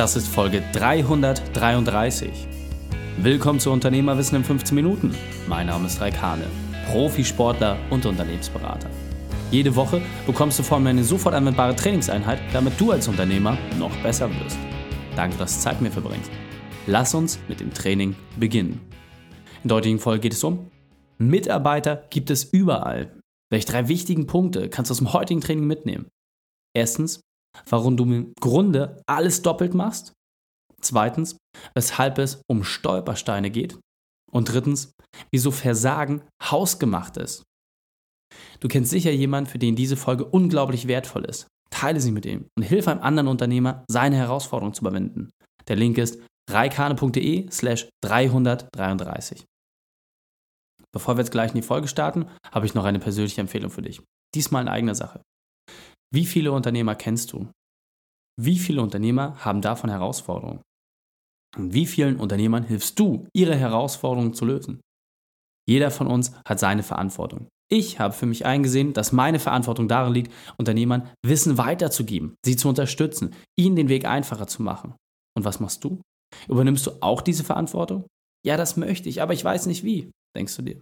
Das ist Folge 333. Willkommen zu Unternehmerwissen in 15 Minuten. Mein Name ist Raikane, Profisportler und Unternehmensberater. Jede Woche bekommst du von mir eine sofort anwendbare Trainingseinheit, damit du als Unternehmer noch besser wirst. Danke, dass du Zeit mit mir verbringst. Lass uns mit dem Training beginnen. In der heutigen Folge geht es um Mitarbeiter gibt es überall. Welche drei wichtigen Punkte kannst du aus dem heutigen Training mitnehmen? Erstens, warum du im Grunde alles doppelt machst. Zweitens, weshalb es um Stolpersteine geht. Und drittens, wieso Versagen hausgemacht ist. Du kennst sicher jemanden, für den diese Folge unglaublich wertvoll ist. Teile sie mit ihm und hilf einem anderen Unternehmer, seine Herausforderung zu überwinden. Der Link ist reikane.de slash 333. Bevor wir jetzt gleich in die Folge starten, habe ich noch eine persönliche Empfehlung für dich. Diesmal in eigener Sache. Wie viele Unternehmer kennst du? Wie viele Unternehmer haben davon Herausforderungen? Und wie vielen Unternehmern hilfst du, ihre Herausforderungen zu lösen? Jeder von uns hat seine Verantwortung. Ich habe für mich eingesehen, dass meine Verantwortung darin liegt, Unternehmern Wissen weiterzugeben, sie zu unterstützen, ihnen den Weg einfacher zu machen. Und was machst du? Übernimmst du auch diese Verantwortung? Ja, das möchte ich, aber ich weiß nicht wie, denkst du dir.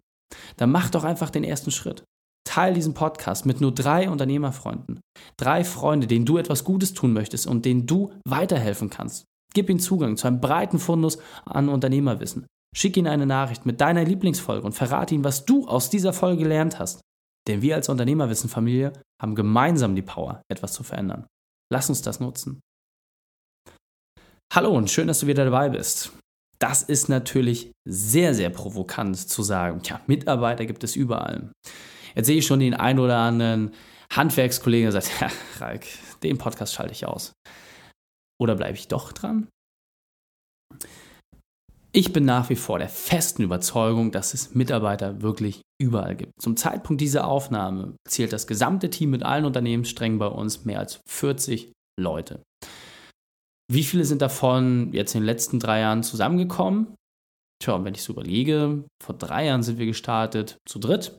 Dann mach doch einfach den ersten Schritt. Teil diesen Podcast mit nur drei Unternehmerfreunden. Drei Freunde, denen du etwas Gutes tun möchtest und denen du weiterhelfen kannst. Gib ihnen Zugang zu einem breiten Fundus an Unternehmerwissen. Schick ihnen eine Nachricht mit deiner Lieblingsfolge und verrate ihnen, was du aus dieser Folge gelernt hast. Denn wir als Unternehmerwissenfamilie haben gemeinsam die Power, etwas zu verändern. Lass uns das nutzen. Hallo und schön, dass du wieder dabei bist. Das ist natürlich sehr, sehr provokant zu sagen, tja, Mitarbeiter gibt es überall. Jetzt sehe ich schon den einen oder anderen Handwerkskollegen, der sagt, ja, Ralk, den Podcast schalte ich aus. Oder bleibe ich doch dran? Ich bin nach wie vor der festen Überzeugung, dass es Mitarbeiter wirklich überall gibt. Zum Zeitpunkt dieser Aufnahme zählt das gesamte Team mit allen Unternehmenssträngen bei uns mehr als 40 Leute. Wie viele sind davon jetzt in den letzten drei Jahren zusammengekommen? Tja, wenn ich so überlege, vor drei Jahren sind wir gestartet zu dritt.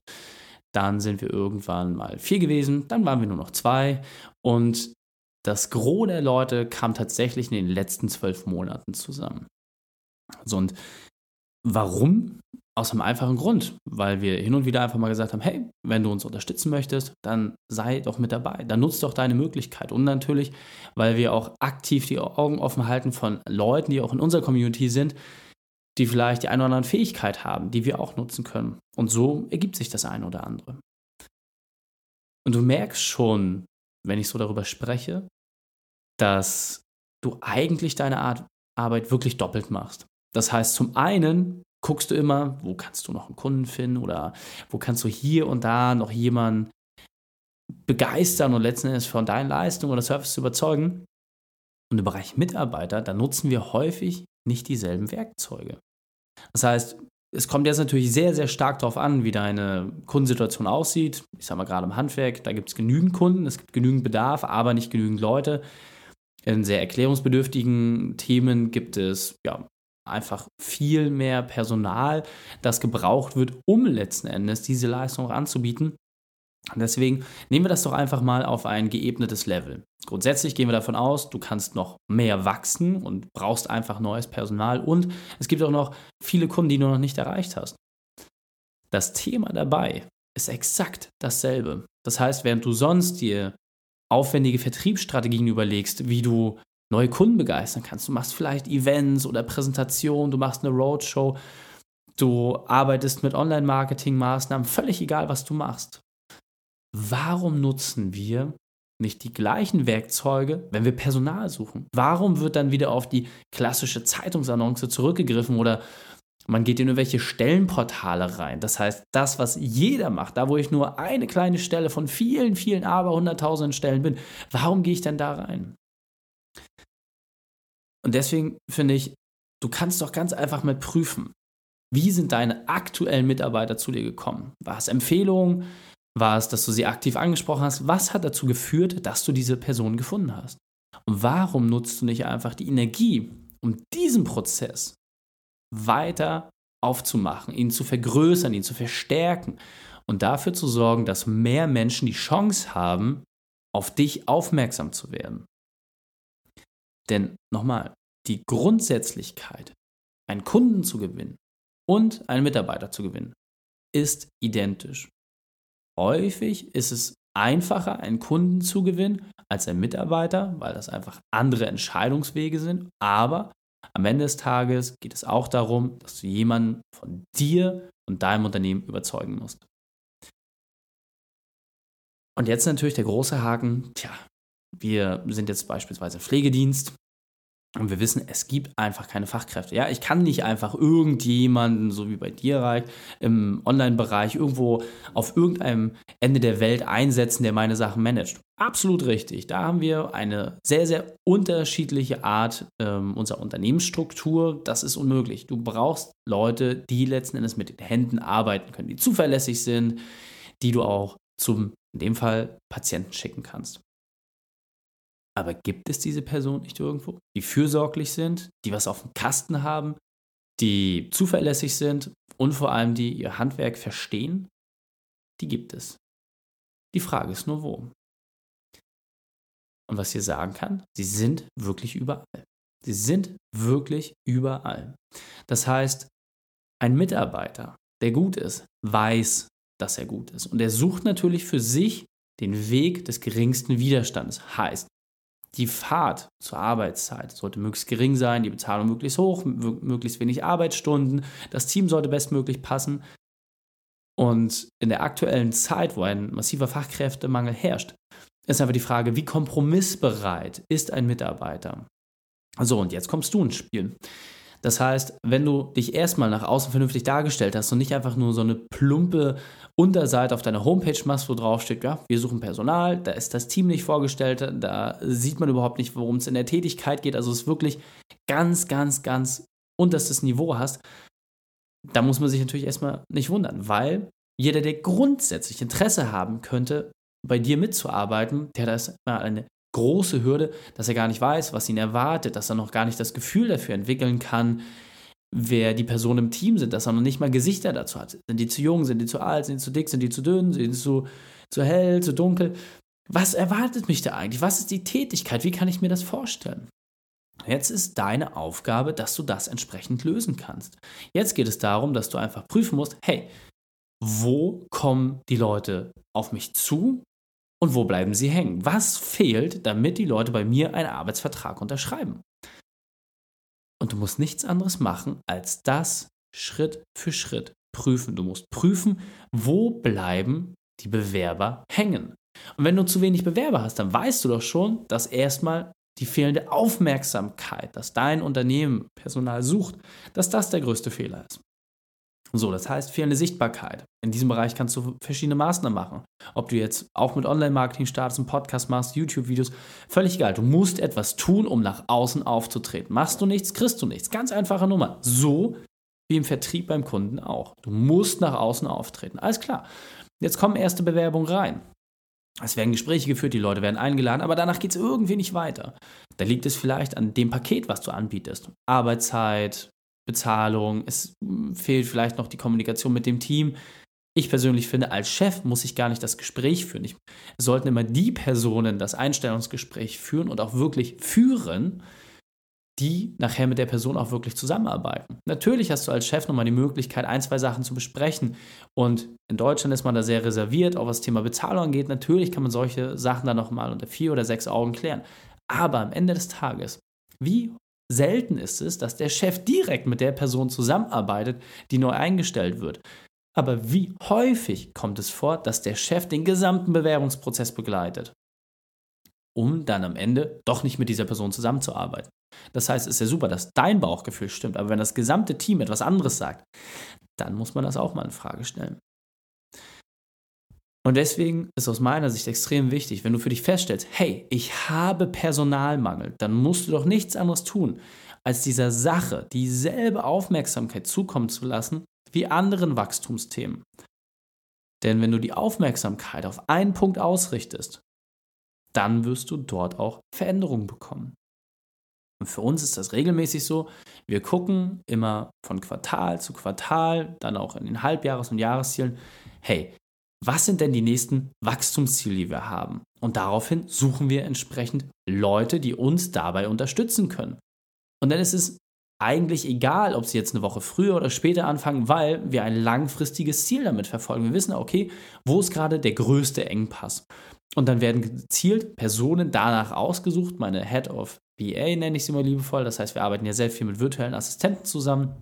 Dann sind wir irgendwann mal vier gewesen, dann waren wir nur noch zwei. Und das Gros der Leute kam tatsächlich in den letzten zwölf Monaten zusammen. So, und warum? Aus einem einfachen Grund, weil wir hin und wieder einfach mal gesagt haben, hey, wenn du uns unterstützen möchtest, dann sei doch mit dabei, dann nutzt doch deine Möglichkeit. Und natürlich, weil wir auch aktiv die Augen offen halten von Leuten, die auch in unserer Community sind, die vielleicht die eine oder andere Fähigkeit haben, die wir auch nutzen können. Und so ergibt sich das eine oder andere. Und du merkst schon, wenn ich so darüber spreche, dass du eigentlich deine Art Arbeit wirklich doppelt machst. Das heißt, zum einen guckst du immer, wo kannst du noch einen Kunden finden oder wo kannst du hier und da noch jemanden begeistern und letzten Endes von deinen Leistungen oder Service überzeugen. Und im Bereich Mitarbeiter, da nutzen wir häufig nicht dieselben Werkzeuge. Das heißt, es kommt jetzt natürlich sehr, sehr stark darauf an, wie deine Kundensituation aussieht. Ich sage mal gerade im Handwerk, da gibt es genügend Kunden, es gibt genügend Bedarf, aber nicht genügend Leute. In sehr erklärungsbedürftigen Themen gibt es ja, einfach viel mehr Personal, das gebraucht wird, um letzten Endes diese Leistung anzubieten. Deswegen nehmen wir das doch einfach mal auf ein geebnetes Level. Grundsätzlich gehen wir davon aus, du kannst noch mehr wachsen und brauchst einfach neues Personal und es gibt auch noch viele Kunden, die du noch nicht erreicht hast. Das Thema dabei ist exakt dasselbe. Das heißt, während du sonst dir aufwendige Vertriebsstrategien überlegst, wie du neue Kunden begeistern kannst. Du machst vielleicht Events oder Präsentationen, du machst eine Roadshow, du arbeitest mit Online-Marketing-Maßnahmen, völlig egal, was du machst. Warum nutzen wir nicht die gleichen Werkzeuge, wenn wir Personal suchen? Warum wird dann wieder auf die klassische Zeitungsannonce zurückgegriffen oder man geht in irgendwelche Stellenportale rein. Das heißt, das, was jeder macht, da wo ich nur eine kleine Stelle von vielen, vielen, aber hunderttausenden Stellen bin, warum gehe ich denn da rein? Und deswegen finde ich, du kannst doch ganz einfach mal prüfen, wie sind deine aktuellen Mitarbeiter zu dir gekommen? War es Empfehlungen? War es, dass du sie aktiv angesprochen hast? Was hat dazu geführt, dass du diese Person gefunden hast? Und warum nutzt du nicht einfach die Energie, um diesen Prozess weiter aufzumachen, ihn zu vergrößern, ihn zu verstärken und dafür zu sorgen, dass mehr Menschen die Chance haben, auf dich aufmerksam zu werden? Denn nochmal, die Grundsätzlichkeit, einen Kunden zu gewinnen und einen Mitarbeiter zu gewinnen, ist identisch. Häufig ist es einfacher, einen Kunden zu gewinnen als einen Mitarbeiter, weil das einfach andere Entscheidungswege sind. Aber am Ende des Tages geht es auch darum, dass du jemanden von dir und deinem Unternehmen überzeugen musst. Und jetzt natürlich der große Haken, tja, wir sind jetzt beispielsweise Pflegedienst und wir wissen, es gibt einfach keine Fachkräfte. Ja, ich kann nicht einfach irgendjemanden, so wie bei dir, Reik, im Online-Bereich irgendwo auf irgendeinem Ende der Welt einsetzen, der meine Sachen managt. Absolut richtig. Da haben wir eine sehr, sehr unterschiedliche Art ähm, unserer Unternehmensstruktur. Das ist unmöglich. Du brauchst Leute, die letzten Endes mit den Händen arbeiten können, die zuverlässig sind, die du auch zum, in dem Fall, Patienten schicken kannst. Aber gibt es diese Person nicht irgendwo, die fürsorglich sind, die was auf dem Kasten haben, die zuverlässig sind und vor allem die ihr Handwerk verstehen? Die gibt es. Die Frage ist nur wo. Und was ich sagen kann, sie sind wirklich überall. Sie sind wirklich überall. Das heißt, ein Mitarbeiter, der gut ist, weiß, dass er gut ist. Und er sucht natürlich für sich den Weg des geringsten Widerstandes. Heißt, die Fahrt zur Arbeitszeit sollte möglichst gering sein, die Bezahlung möglichst hoch, möglichst wenig Arbeitsstunden, das Team sollte bestmöglich passen. Und in der aktuellen Zeit, wo ein massiver Fachkräftemangel herrscht, ist einfach die Frage, wie kompromissbereit ist ein Mitarbeiter? So, und jetzt kommst du ins Spiel. Das heißt, wenn du dich erstmal nach außen vernünftig dargestellt hast und nicht einfach nur so eine plumpe Unterseite auf deiner Homepage machst, wo drauf steht, ja, wir suchen Personal, da ist das Team nicht vorgestellt, da sieht man überhaupt nicht, worum es in der Tätigkeit geht. Also es ist wirklich ganz, ganz, ganz unterstes Niveau hast, da muss man sich natürlich erstmal nicht wundern, weil jeder, der grundsätzlich Interesse haben könnte, bei dir mitzuarbeiten, der hat erstmal eine große Hürde, dass er gar nicht weiß, was ihn erwartet, dass er noch gar nicht das Gefühl dafür entwickeln kann, wer die Personen im Team sind, dass er noch nicht mal Gesichter dazu hat. Sind die zu jung, sind die zu alt, sind die zu dick, sind die zu dünn, sind die zu, zu hell, zu dunkel? Was erwartet mich da eigentlich? Was ist die Tätigkeit? Wie kann ich mir das vorstellen? Jetzt ist deine Aufgabe, dass du das entsprechend lösen kannst. Jetzt geht es darum, dass du einfach prüfen musst, hey, wo kommen die Leute auf mich zu und wo bleiben sie hängen? Was fehlt, damit die Leute bei mir einen Arbeitsvertrag unterschreiben? Und du musst nichts anderes machen, als das Schritt für Schritt prüfen. Du musst prüfen, wo bleiben die Bewerber hängen. Und wenn du zu wenig Bewerber hast, dann weißt du doch schon, dass erstmal die fehlende Aufmerksamkeit, dass dein Unternehmen Personal sucht, dass das der größte Fehler ist. So, das heißt fehlende Sichtbarkeit. In diesem Bereich kannst du verschiedene Maßnahmen machen. Ob du jetzt auch mit Online-Marketing startest, einen Podcast machst, YouTube-Videos, völlig egal. Du musst etwas tun, um nach außen aufzutreten. Machst du nichts, kriegst du nichts. Ganz einfache Nummer. So wie im Vertrieb beim Kunden auch. Du musst nach außen auftreten. Alles klar. Jetzt kommen erste Bewerbungen rein. Es werden Gespräche geführt, die Leute werden eingeladen, aber danach geht es irgendwie nicht weiter. Da liegt es vielleicht an dem Paket, was du anbietest. Arbeitszeit, Bezahlung, es fehlt vielleicht noch die Kommunikation mit dem Team. Ich persönlich finde, als Chef muss ich gar nicht das Gespräch führen. Ich, es sollten immer die Personen das Einstellungsgespräch führen und auch wirklich führen, die nachher mit der Person auch wirklich zusammenarbeiten. Natürlich hast du als Chef nochmal die Möglichkeit, ein, zwei Sachen zu besprechen. Und in Deutschland ist man da sehr reserviert, auch was das Thema Bezahlung angeht. Natürlich kann man solche Sachen dann nochmal unter vier oder sechs Augen klären. Aber am Ende des Tages, wie selten ist es, dass der Chef direkt mit der Person zusammenarbeitet, die neu eingestellt wird. Aber wie häufig kommt es vor, dass der Chef den gesamten Bewerbungsprozess begleitet, um dann am Ende doch nicht mit dieser Person zusammenzuarbeiten? Das heißt, es ist ja super, dass dein Bauchgefühl stimmt, aber wenn das gesamte Team etwas anderes sagt, dann muss man das auch mal in Frage stellen. Und deswegen ist aus meiner Sicht extrem wichtig, wenn du für dich feststellst, hey, ich habe Personalmangel, dann musst du doch nichts anderes tun, als dieser Sache dieselbe Aufmerksamkeit zukommen zu lassen wie anderen Wachstumsthemen. Denn wenn du die Aufmerksamkeit auf einen Punkt ausrichtest, dann wirst du dort auch Veränderungen bekommen. Und für uns ist das regelmäßig so. Wir gucken immer von Quartal zu Quartal, dann auch in den Halbjahres- und Jahreszielen, hey, was sind denn die nächsten Wachstumsziele, die wir haben? Und daraufhin suchen wir entsprechend Leute, die uns dabei unterstützen können. Und dann ist es eigentlich egal, ob sie jetzt eine Woche früher oder später anfangen, weil wir ein langfristiges Ziel damit verfolgen. Wir wissen, okay, wo ist gerade der größte Engpass? Und dann werden gezielt Personen danach ausgesucht. Meine Head of BA nenne ich sie mal liebevoll. Das heißt, wir arbeiten ja sehr viel mit virtuellen Assistenten zusammen.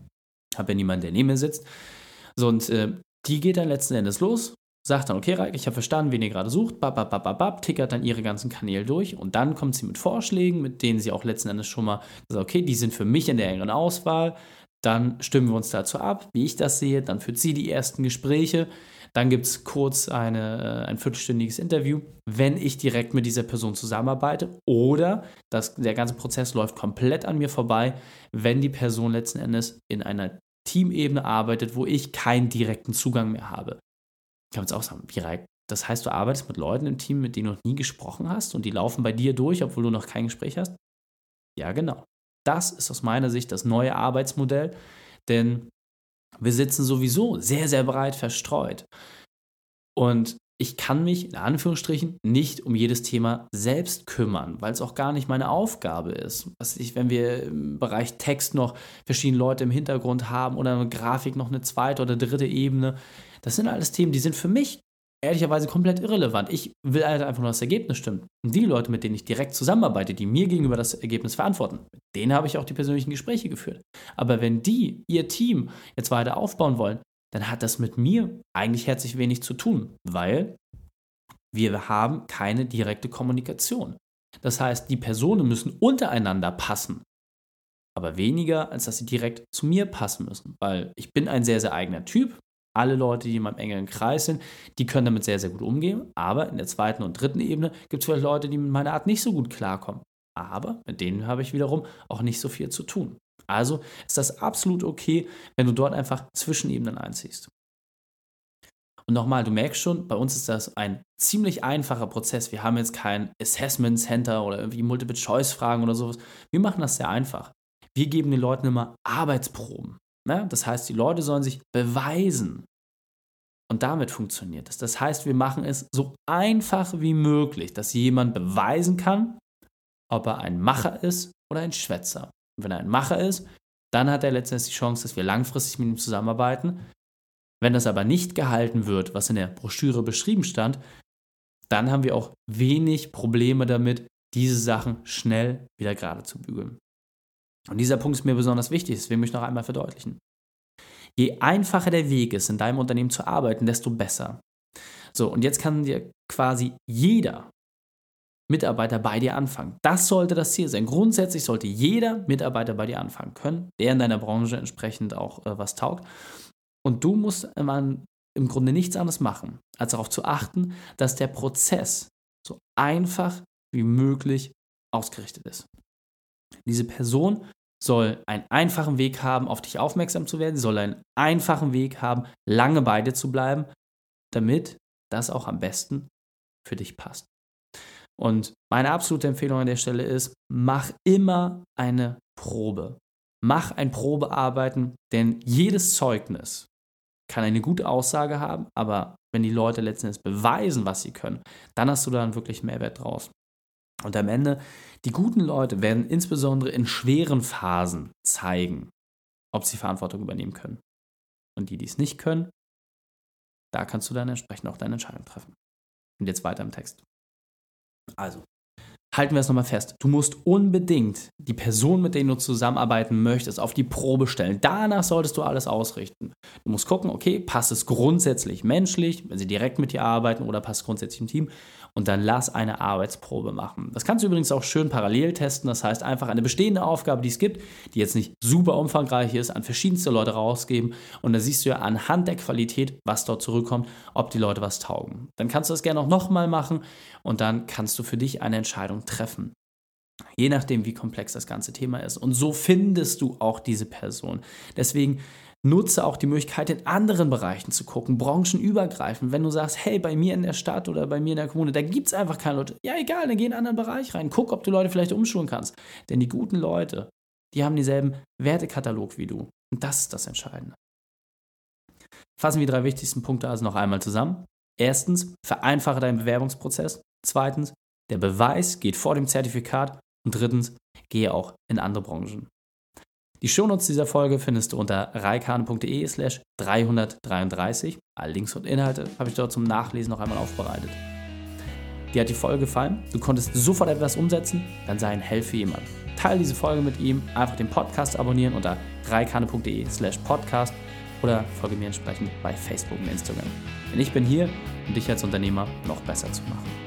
Habe ja niemanden, der neben mir sitzt. So, und äh, die geht dann letzten Endes los, sagt dann, okay, Reik, ich habe verstanden, wen ihr gerade sucht, bab, bab, bab, bab, tickert dann ihre ganzen Kanäle durch und dann kommt sie mit Vorschlägen, mit denen sie auch letzten Endes schon mal sagt, okay, die sind für mich in der engeren Auswahl. Dann stimmen wir uns dazu ab, wie ich das sehe. Dann führt sie die ersten Gespräche. Dann gibt es kurz eine, äh, ein viertelstündiges Interview, wenn ich direkt mit dieser Person zusammenarbeite. Oder das, der ganze Prozess läuft komplett an mir vorbei, wenn die Person letzten Endes in einer Teamebene arbeitet, wo ich keinen direkten Zugang mehr habe. Ich kann jetzt auch sagen, wie das heißt, du arbeitest mit Leuten im Team, mit denen du noch nie gesprochen hast und die laufen bei dir durch, obwohl du noch kein Gespräch hast? Ja, genau. Das ist aus meiner Sicht das neue Arbeitsmodell, denn wir sitzen sowieso sehr, sehr breit verstreut. Und ich kann mich in Anführungsstrichen nicht um jedes Thema selbst kümmern, weil es auch gar nicht meine Aufgabe ist. Was ich, wenn wir im Bereich Text noch verschiedene Leute im Hintergrund haben oder eine Grafik noch eine zweite oder dritte Ebene, das sind alles Themen, die sind für mich ehrlicherweise komplett irrelevant. Ich will halt einfach nur das Ergebnis stimmen. Und die Leute, mit denen ich direkt zusammenarbeite, die mir gegenüber das Ergebnis verantworten, mit denen habe ich auch die persönlichen Gespräche geführt. Aber wenn die ihr Team jetzt weiter aufbauen wollen, dann hat das mit mir eigentlich herzlich wenig zu tun, weil wir haben keine direkte Kommunikation. Das heißt, die Personen müssen untereinander passen, aber weniger, als dass sie direkt zu mir passen müssen, weil ich bin ein sehr, sehr eigener Typ. Alle Leute, die in meinem engeren Kreis sind, die können damit sehr, sehr gut umgehen. Aber in der zweiten und dritten Ebene gibt es vielleicht Leute, die mit meiner Art nicht so gut klarkommen. Aber mit denen habe ich wiederum auch nicht so viel zu tun. Also ist das absolut okay, wenn du dort einfach Zwischenebenen einziehst. Und nochmal, du merkst schon, bei uns ist das ein ziemlich einfacher Prozess. Wir haben jetzt kein Assessment Center oder irgendwie Multiple-Choice-Fragen oder sowas. Wir machen das sehr einfach. Wir geben den Leuten immer Arbeitsproben. Ne? Das heißt, die Leute sollen sich beweisen. Und damit funktioniert es. Das heißt, wir machen es so einfach wie möglich, dass jemand beweisen kann, ob er ein Macher ist oder ein Schwätzer. Wenn er ein Macher ist, dann hat er letztendlich die Chance, dass wir langfristig mit ihm zusammenarbeiten. Wenn das aber nicht gehalten wird, was in der Broschüre beschrieben stand, dann haben wir auch wenig Probleme damit, diese Sachen schnell wieder gerade zu bügeln. Und dieser Punkt ist mir besonders wichtig, deswegen möchte ich noch einmal verdeutlichen. Je einfacher der Weg ist, in deinem Unternehmen zu arbeiten, desto besser. So, und jetzt kann dir quasi jeder Mitarbeiter bei dir anfangen. Das sollte das Ziel sein. Grundsätzlich sollte jeder Mitarbeiter bei dir anfangen können, der in deiner Branche entsprechend auch äh, was taugt. Und du musst man im Grunde nichts anderes machen, als darauf zu achten, dass der Prozess so einfach wie möglich ausgerichtet ist. Diese Person soll einen einfachen Weg haben, auf dich aufmerksam zu werden. Sie soll einen einfachen Weg haben, lange bei dir zu bleiben, damit das auch am besten für dich passt. Und meine absolute Empfehlung an der Stelle ist, mach immer eine Probe. Mach ein Probearbeiten, denn jedes Zeugnis kann eine gute Aussage haben, aber wenn die Leute letztendlich beweisen, was sie können, dann hast du da einen wirklich Mehrwert draus. Und am Ende, die guten Leute werden insbesondere in schweren Phasen zeigen, ob sie Verantwortung übernehmen können. Und die, die es nicht können, da kannst du dann entsprechend auch deine Entscheidung treffen. Und jetzt weiter im Text. Also, halten wir es nochmal fest. Du musst unbedingt die Person, mit der du zusammenarbeiten möchtest, auf die Probe stellen. Danach solltest du alles ausrichten. Du musst gucken, okay, passt es grundsätzlich menschlich, wenn sie direkt mit dir arbeiten oder passt es grundsätzlich im Team und dann lass eine Arbeitsprobe machen. Das kannst du übrigens auch schön parallel testen. Das heißt, einfach eine bestehende Aufgabe, die es gibt, die jetzt nicht super umfangreich ist, an verschiedenste Leute rausgeben. Und da siehst du ja anhand der Qualität, was dort zurückkommt, ob die Leute was taugen. Dann kannst du das gerne auch nochmal machen und dann kannst du für dich eine Entscheidung treffen. Je nachdem, wie komplex das ganze Thema ist. Und so findest du auch diese Person. Deswegen nutze auch die Möglichkeit, in anderen Bereichen zu gucken, branchenübergreifend. Wenn du sagst, hey, bei mir in der Stadt oder bei mir in der Kommune, da gibt es einfach keine Leute. Ja, egal, dann geh in einen anderen Bereich rein. Guck, ob du Leute vielleicht umschulen kannst. Denn die guten Leute, die haben dieselben Wertekatalog wie du. Und das ist das Entscheidende. Fassen wir die drei wichtigsten Punkte also noch einmal zusammen. Erstens, vereinfache deinen Bewerbungsprozess. Zweitens, der Beweis geht vor dem Zertifikat. Und drittens, gehe auch in andere Branchen. Die Shownotes dieser Folge findest du unter reikane.de slash 333. Alle Links und Inhalte habe ich dort zum Nachlesen noch einmal aufbereitet. Dir hat die Folge gefallen? Du konntest sofort etwas umsetzen? Dann sei ein Held für jemand. Teile diese Folge mit ihm, einfach den Podcast abonnieren unter reikane.de slash podcast oder folge mir entsprechend bei Facebook und Instagram. Denn ich bin hier, um dich als Unternehmer noch besser zu machen.